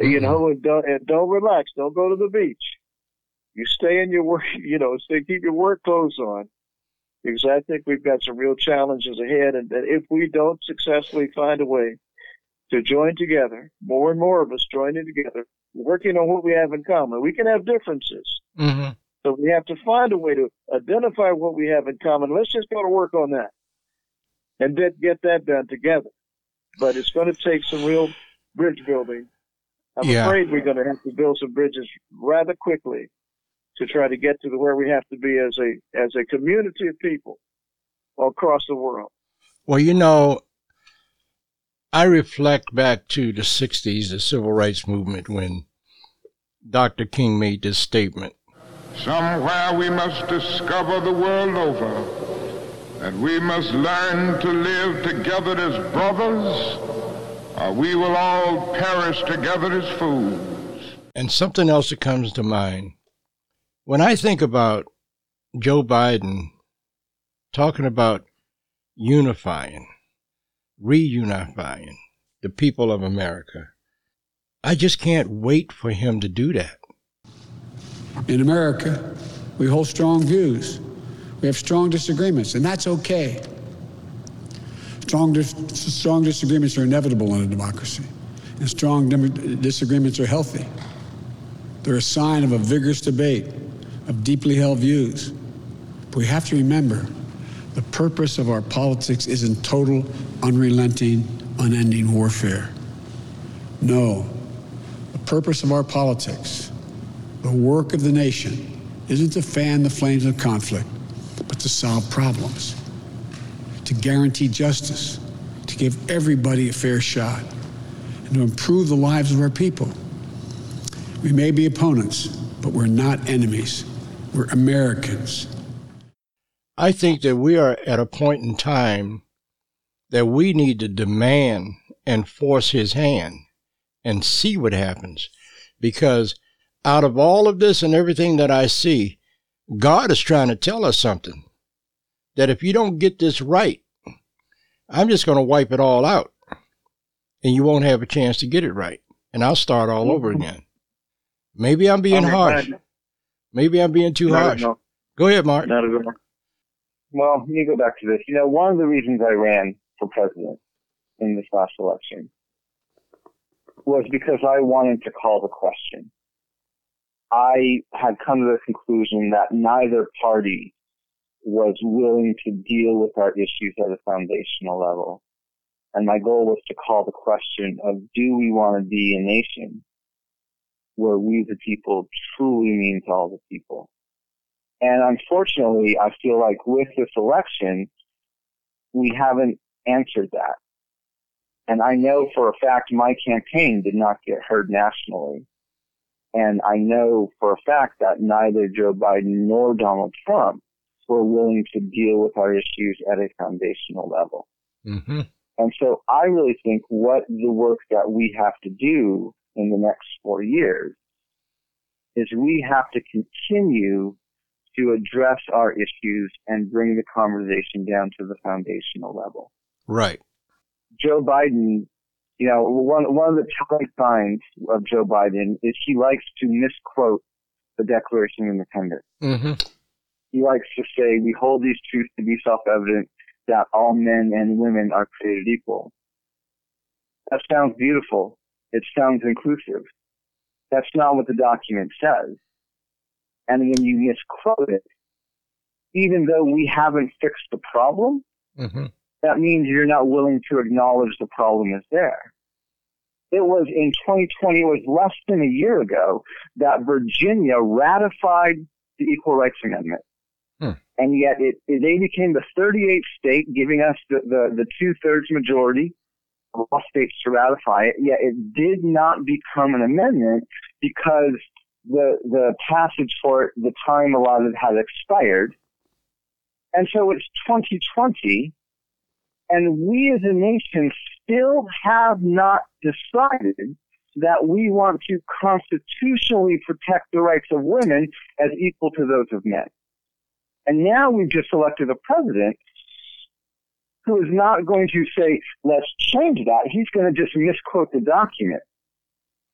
You Mhm. know, and don't, and don't relax. Don't go to the beach. You stay in your work, you know, stay, keep your work clothes on. Because I think we've got some real challenges ahead. And that if we don't successfully find a way to join together, more and more of us joining together, working on what we have in common, we can have differences. hmm So we have to find a way to identify what we have in common. Let's just go to work on that and then get that done together. But it's going to take some real bridge building. I'm Yeah. afraid we're going to have to build some bridges rather quickly to try to get to the, where we have to be as a as a community of people across the world. Well, you know, I reflect back to the 60s, the civil rights movement, when Dr. King made this statement. Somewhere we must discover the world over that we must learn to live together as brothers, or we will all perish together as fools. And something else that comes to mind. When I think about Joe Biden talking about unifying, reunifying the people of America, I just can't wait for him to do that. In America, we hold strong views. We have strong disagreements, and that's okay. Strong, strong disagreements are inevitable in a democracy, and strong dem- disagreements are healthy. They're a sign of a vigorous debate, of deeply held views. But we have to remember the purpose of our politics isn't total, unrelenting, unending warfare. No, the purpose of our politics the work of the nation isn't to fan the flames of conflict, but to solve problems, to guarantee justice, to give everybody a fair shot, and to improve the lives of our people. We may be opponents, but we're not enemies. We're Americans. I think that we are at a point in time that we need to demand and force his hand and see what happens. Because out of all of this and everything that I see, God is trying to tell us something. That if you don't get this right, I'm just going to wipe it all out. And you won't have a chance to get it right. And I'll start all over mm-hmm. again. Maybe I'm being oh Okay, harsh. Maybe I'm being too harsh. Go ahead, Mark. Not at all. Well, let me go back to this. You know, one of the reasons I ran for president in this last election was because I wanted to call the question. I had come to the conclusion that neither party was willing to deal with our issues at a foundational level. And my goal was to call the question of do we want to be a nation where we the people truly means all the people? And unfortunately, I feel like with this election, we haven't answered that. And I know for a fact my campaign did not get heard nationally. And I know for a fact that neither Joe Biden nor Donald Trump were willing to deal with our issues at a foundational level. Mm-hmm. And so I really think what the work that we have to do in the next four years is we have to continue to address our issues and bring the conversation down to the foundational level. Right. Joe Biden, you know, one, one of the telling signs of Joe Biden is he likes to misquote the Declaration of Independence. Mm-hmm. He likes to say, we hold these truths to be self-evident that all men and women are created equal. That sounds beautiful. It sounds inclusive. That's not what the document says. And when you misquote it, even though we haven't fixed the problem, Mm-hmm. that means you're not willing to acknowledge the problem is there. It was in 2020, it was less than a year ago that Virginia ratified the Equal Rights Amendment. Hmm. And yet it, it, they became the 38th state, giving us the, the, the two thirds majority of all states to ratify it, yet it did not become an amendment because the the passage for it, the time allotted had expired. And so it's 2020, and we as a nation still have not decided that we want to constitutionally protect the rights of women as equal to those of men. And now we've just elected a president who is not going to say, let's change that. He's going to just misquote the document.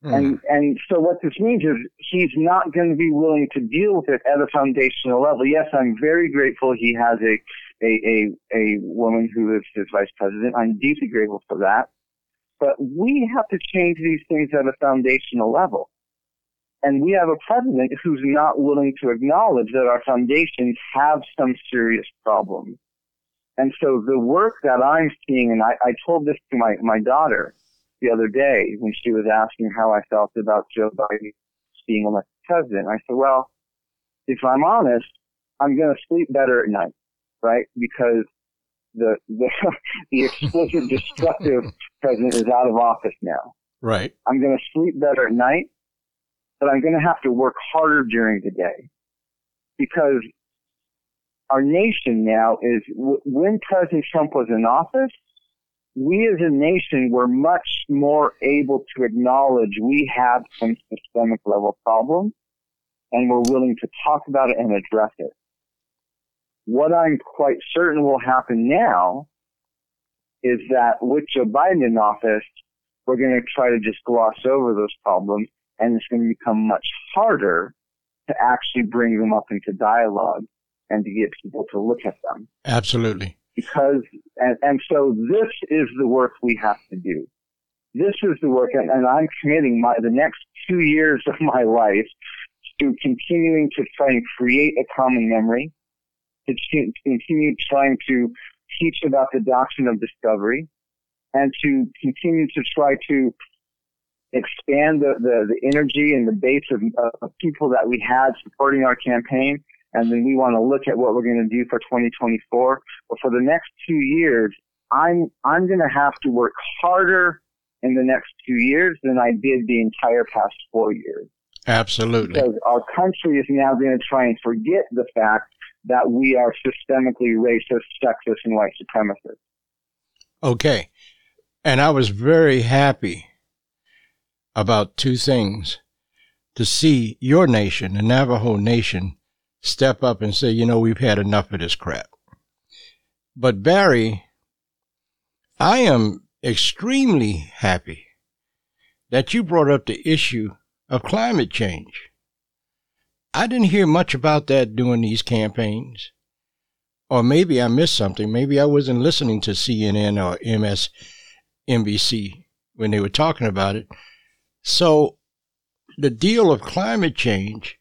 Hmm. And, and so what this means is he's not going to be willing to deal with it at a foundational level. Yes, I'm very grateful he has a, a, a, a woman who is his vice president. I'm deeply grateful for that. But we have to change these things at a foundational level. And we have a president who's not willing to acknowledge that our foundations have some serious problems. And so the work that I'm seeing, and I, I told this to my, my daughter the other day when she was asking how I felt about Joe Biden being elected president. I said, well, if I'm honest, I'm going to sleep better at night, right? Because the, the, the explicit destructive president is out of office now. Right. I'm going to sleep better at night, but I'm going to have to work harder during the day because our nation now is when President Trump was in office, we as a nation were much more able to acknowledge we have some systemic level problems and we're willing to talk about it and address it. What I'm quite certain will happen now is that with Joe Biden in office, we're going to try to just gloss over those problems and it's going to become much harder to actually bring them up into dialogue and to get people to look at them Absolutely. because and, and so this is the work we have to do. This is the work, and, and I'm committing my the next two years of my life to continuing to try and create a common memory, to continue trying to teach about the doctrine of discovery, and to continue to try to expand the, the, the energy and the base of, of people that we had supporting our campaign and then we want to look at what we're going to do for 2024. But for the next two years, I'm I'm going to have to work harder in the next two years than I did the entire past four years Absolutely. because our country is now going to try and forget the fact that we are systemically racist, sexist, and white supremacists. Okay. And I was very happy about two things to see your nation, the Navajo Nation, step up and say, you know, we've had enough of this crap. But Barry, I am extremely happy that you brought up the issue of climate change. I didn't hear much about that during these campaigns. Or maybe I missed something. Maybe I wasn't listening to CNN or MSNBC when they were talking about it. So the deal of climate change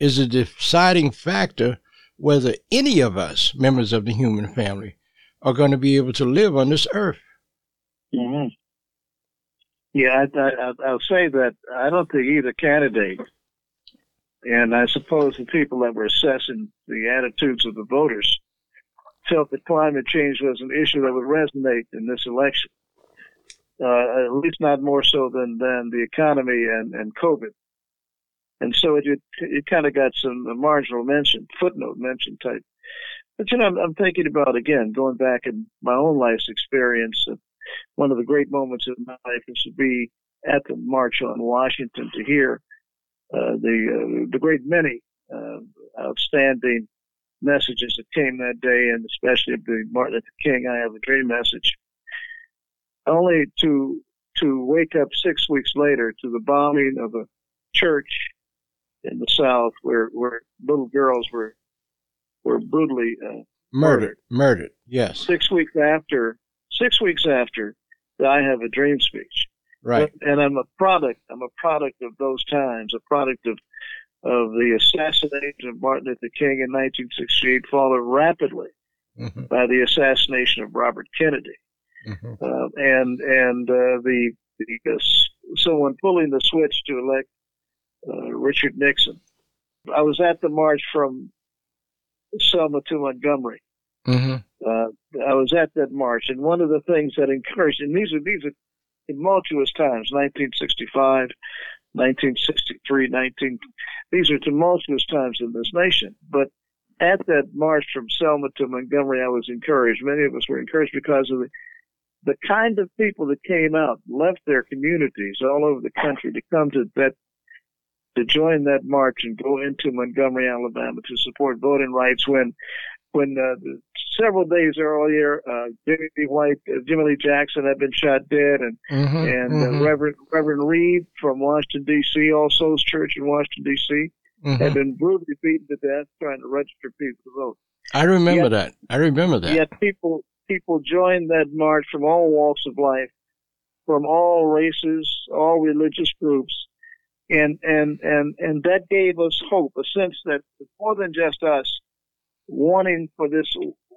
is a deciding factor whether any of us, members of the human family, are going to be able to live on this earth. hmm Yeah, I, I, I'll say that I don't think either candidate, and I suppose the people that were assessing the attitudes of the voters, felt that climate change was an issue that would resonate in this election. Uh, at least not more so than, than the economy and, and COVID. And so it, it, kind of got some marginal mention, footnote mention type. But you know, I'm, I'm thinking about again, going back in my own life's experience, one of the great moments of my life is to be at the March on Washington to hear uh, the uh, the great many uh, outstanding messages that came that day, and especially the Martin Luther King "I Have a Dream" message. Only to to wake up six weeks later to the bombing of a church in the South, where where little girls were were brutally uh, Murdered. Murdered. Yes. six weeks after six weeks after I Have a Dream speech. Right. And I'm a product. I'm a product of those times. A product of of the assassination of Martin Luther King in 1968, followed rapidly Mhm. by the assassination of Robert Kennedy, Mhm. uh, and and uh, the, the uh, someone pulling the switch to elect uh, Richard Nixon. I was at the march from Selma to Montgomery, Mm-hmm. Uh, I was at that march, and one of the things that encouraged, and these are these are tumultuous times, 1965, 1963, 19. These are tumultuous times in this nation. But at that march from Selma to Montgomery, I was encouraged. Many of us were encouraged because of the the kind of people that came out, left their communities all over the country to come to that to join that march and go into Montgomery, Alabama to support voting rights when when uh, the, several days earlier uh, Jimmy Lee White uh, Jimmy Lee Jackson had been shot dead and Mm-hmm. and uh, Reverend Reverend Reeb from Washington D.C. All Souls Church in Washington D.C. Mhm. had been brutally beaten to death trying to register people to vote. I remember Yet- that. I remember that. Yet people people joined that march from all walks of life, from all races, all religious groups, and and and and that gave us hope, a sense that more than just us wanting for this,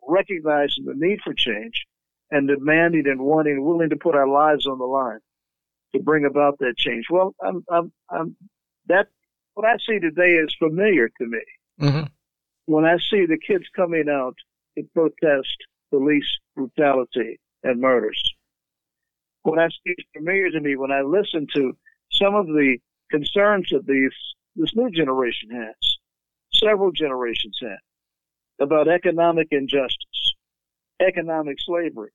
recognizing the need for change, and demanding and wanting, willing to put our lives on the line to bring about that change. Well, I'm I'm I'm that what I see today is familiar to me Mm-hmm. when I see the kids coming out to protest police brutality and murders, what I see is familiar to me when I listen to some of the concerns that these this new generation has, several generations had, about economic injustice, economic slavery,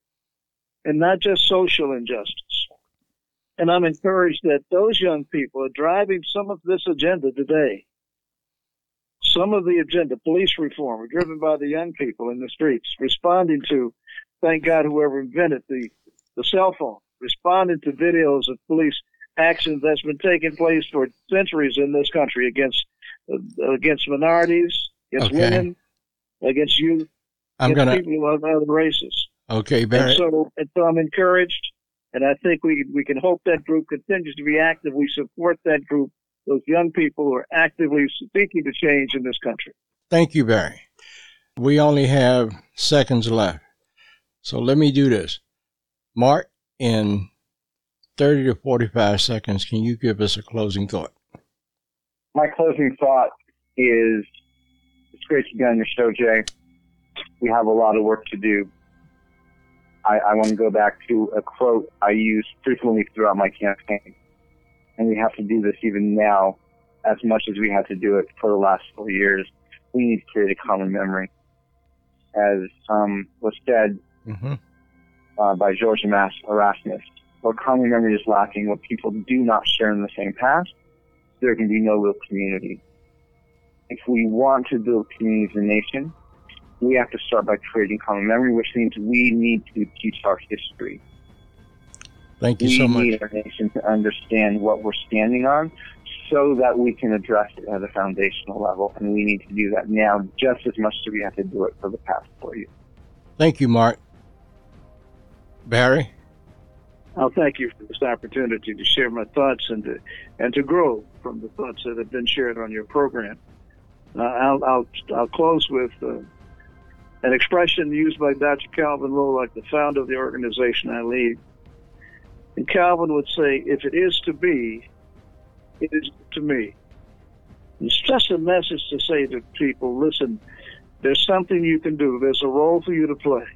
and not just social injustice. And I'm encouraged that those young people are driving some of this agenda today some of the agenda, police reform, driven by the young people in the streets, responding to, thank God, whoever invented the, the cell phone, responding to videos of police actions that's been taking place for centuries in this country against uh, against minorities, against Okay. women, against youth, I'm against gonna. people of other races. Okay, And so, and so I'm encouraged, and I think we we can hope that group continues to be active. We support that group, those young people who are actively seeking to change in this country. Thank you, Barry. We only have seconds left. So let me do this. Mark, in 30 to 45 seconds, can you give us a closing thought? my closing thought is it's great to be on your show, Jay. We have a lot of work to do. I, I want to go back to a quote I use frequently throughout my campaign. And we have to do this even now as much as we had to do it for the last four years. We need to create a common memory. As um, was said Mm-hmm. uh, by George Eras- Erasmus, what common memory is lacking, what people do not share in the same past, there can be no real community. If we want to build community as a nation, we have to start by creating common memory, which means we need to teach our history. Thank you we so much. We need our nation to understand what we're standing on so that we can address it at a foundational level. And we need to do that now just as much as we have to do it for the past four years. Thank you, Mark. Barry? I'll thank you for this opportunity to share my thoughts and to and to grow from the thoughts that have been shared on your program. Uh, I'll, I'll I'll close with uh, an expression used by Dr. Calvin Lowe, like the founder of the organization I lead. And Calvin would say, "If it is to be, it is to me." It's just a message to say to people, "Listen, there's something you can do. There's a role for you to play."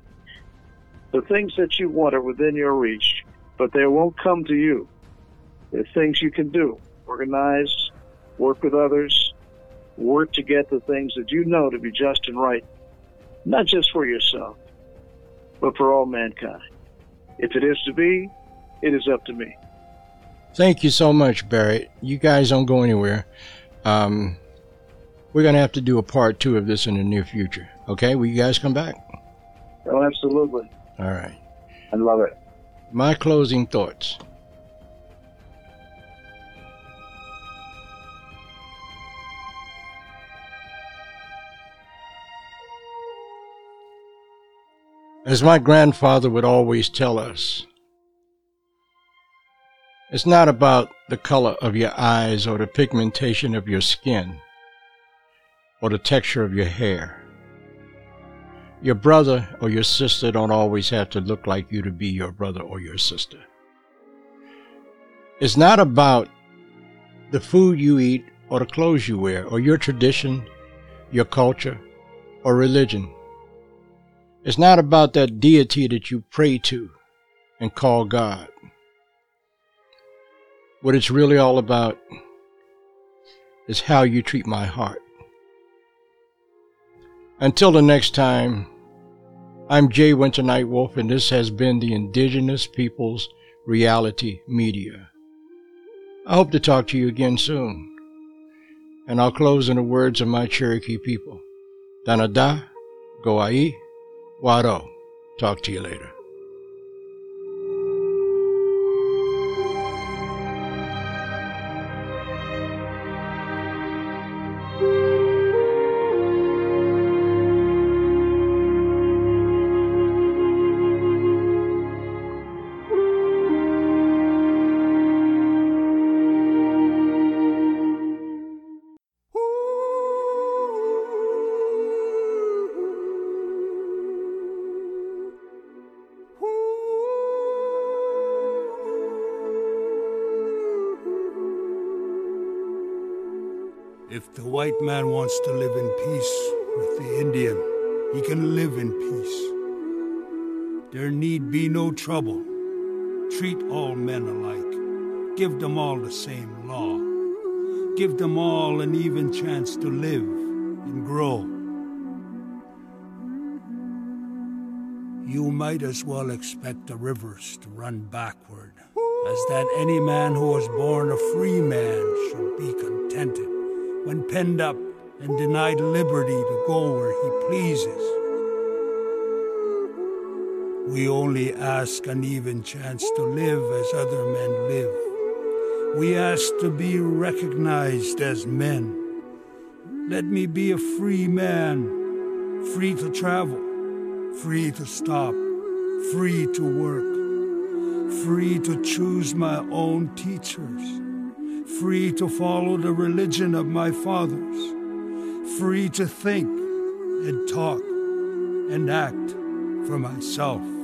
The things that you want are within your reach but they won't come to you. There's things you can do. Organize, work with others, work to get the things that you know to be just and right, not just for yourself, but for all mankind. If it is to be, it is up to me. Thank you so much, Barry. You guys don't go anywhere. Um, we're going to have to do a part two of this in the near future. Okay? Will you guys come back? Oh, absolutely. All right. I love it. My closing thoughts. As my grandfather would always tell us, it's not about the color of your eyes or the pigmentation of your skin or the texture of your hair. Your brother or your sister don't always have to look like you to be your brother or your sister. It's not about the food you eat or the clothes you wear or your tradition, your culture, or religion. It's not about that deity that you pray to and call God. What it's really all about is how you treat my heart. Until the next time, I'm Jay Winter Nightwolf, and this has been the Indigenous Peoples Reality Media. I hope to talk to you again soon. And I'll close in the words of my Cherokee people. Danada, Goai, Wado. Talk to you later. White man wants to live in peace with the Indian, he can live in peace. There need be no trouble. Treat all men alike. Give them all the same law. Give them all an even chance to live and grow. You might as well expect the rivers to run backward as that any man who was born a free man should be contented when penned up and denied liberty to go where he pleases. We only ask an even chance to live as other men live. We ask to be recognized as men. Let me be a free man, free to travel, free to stop, free to work, free to choose my own teachers free to follow the religion of my fathers, free to think and talk and act for myself.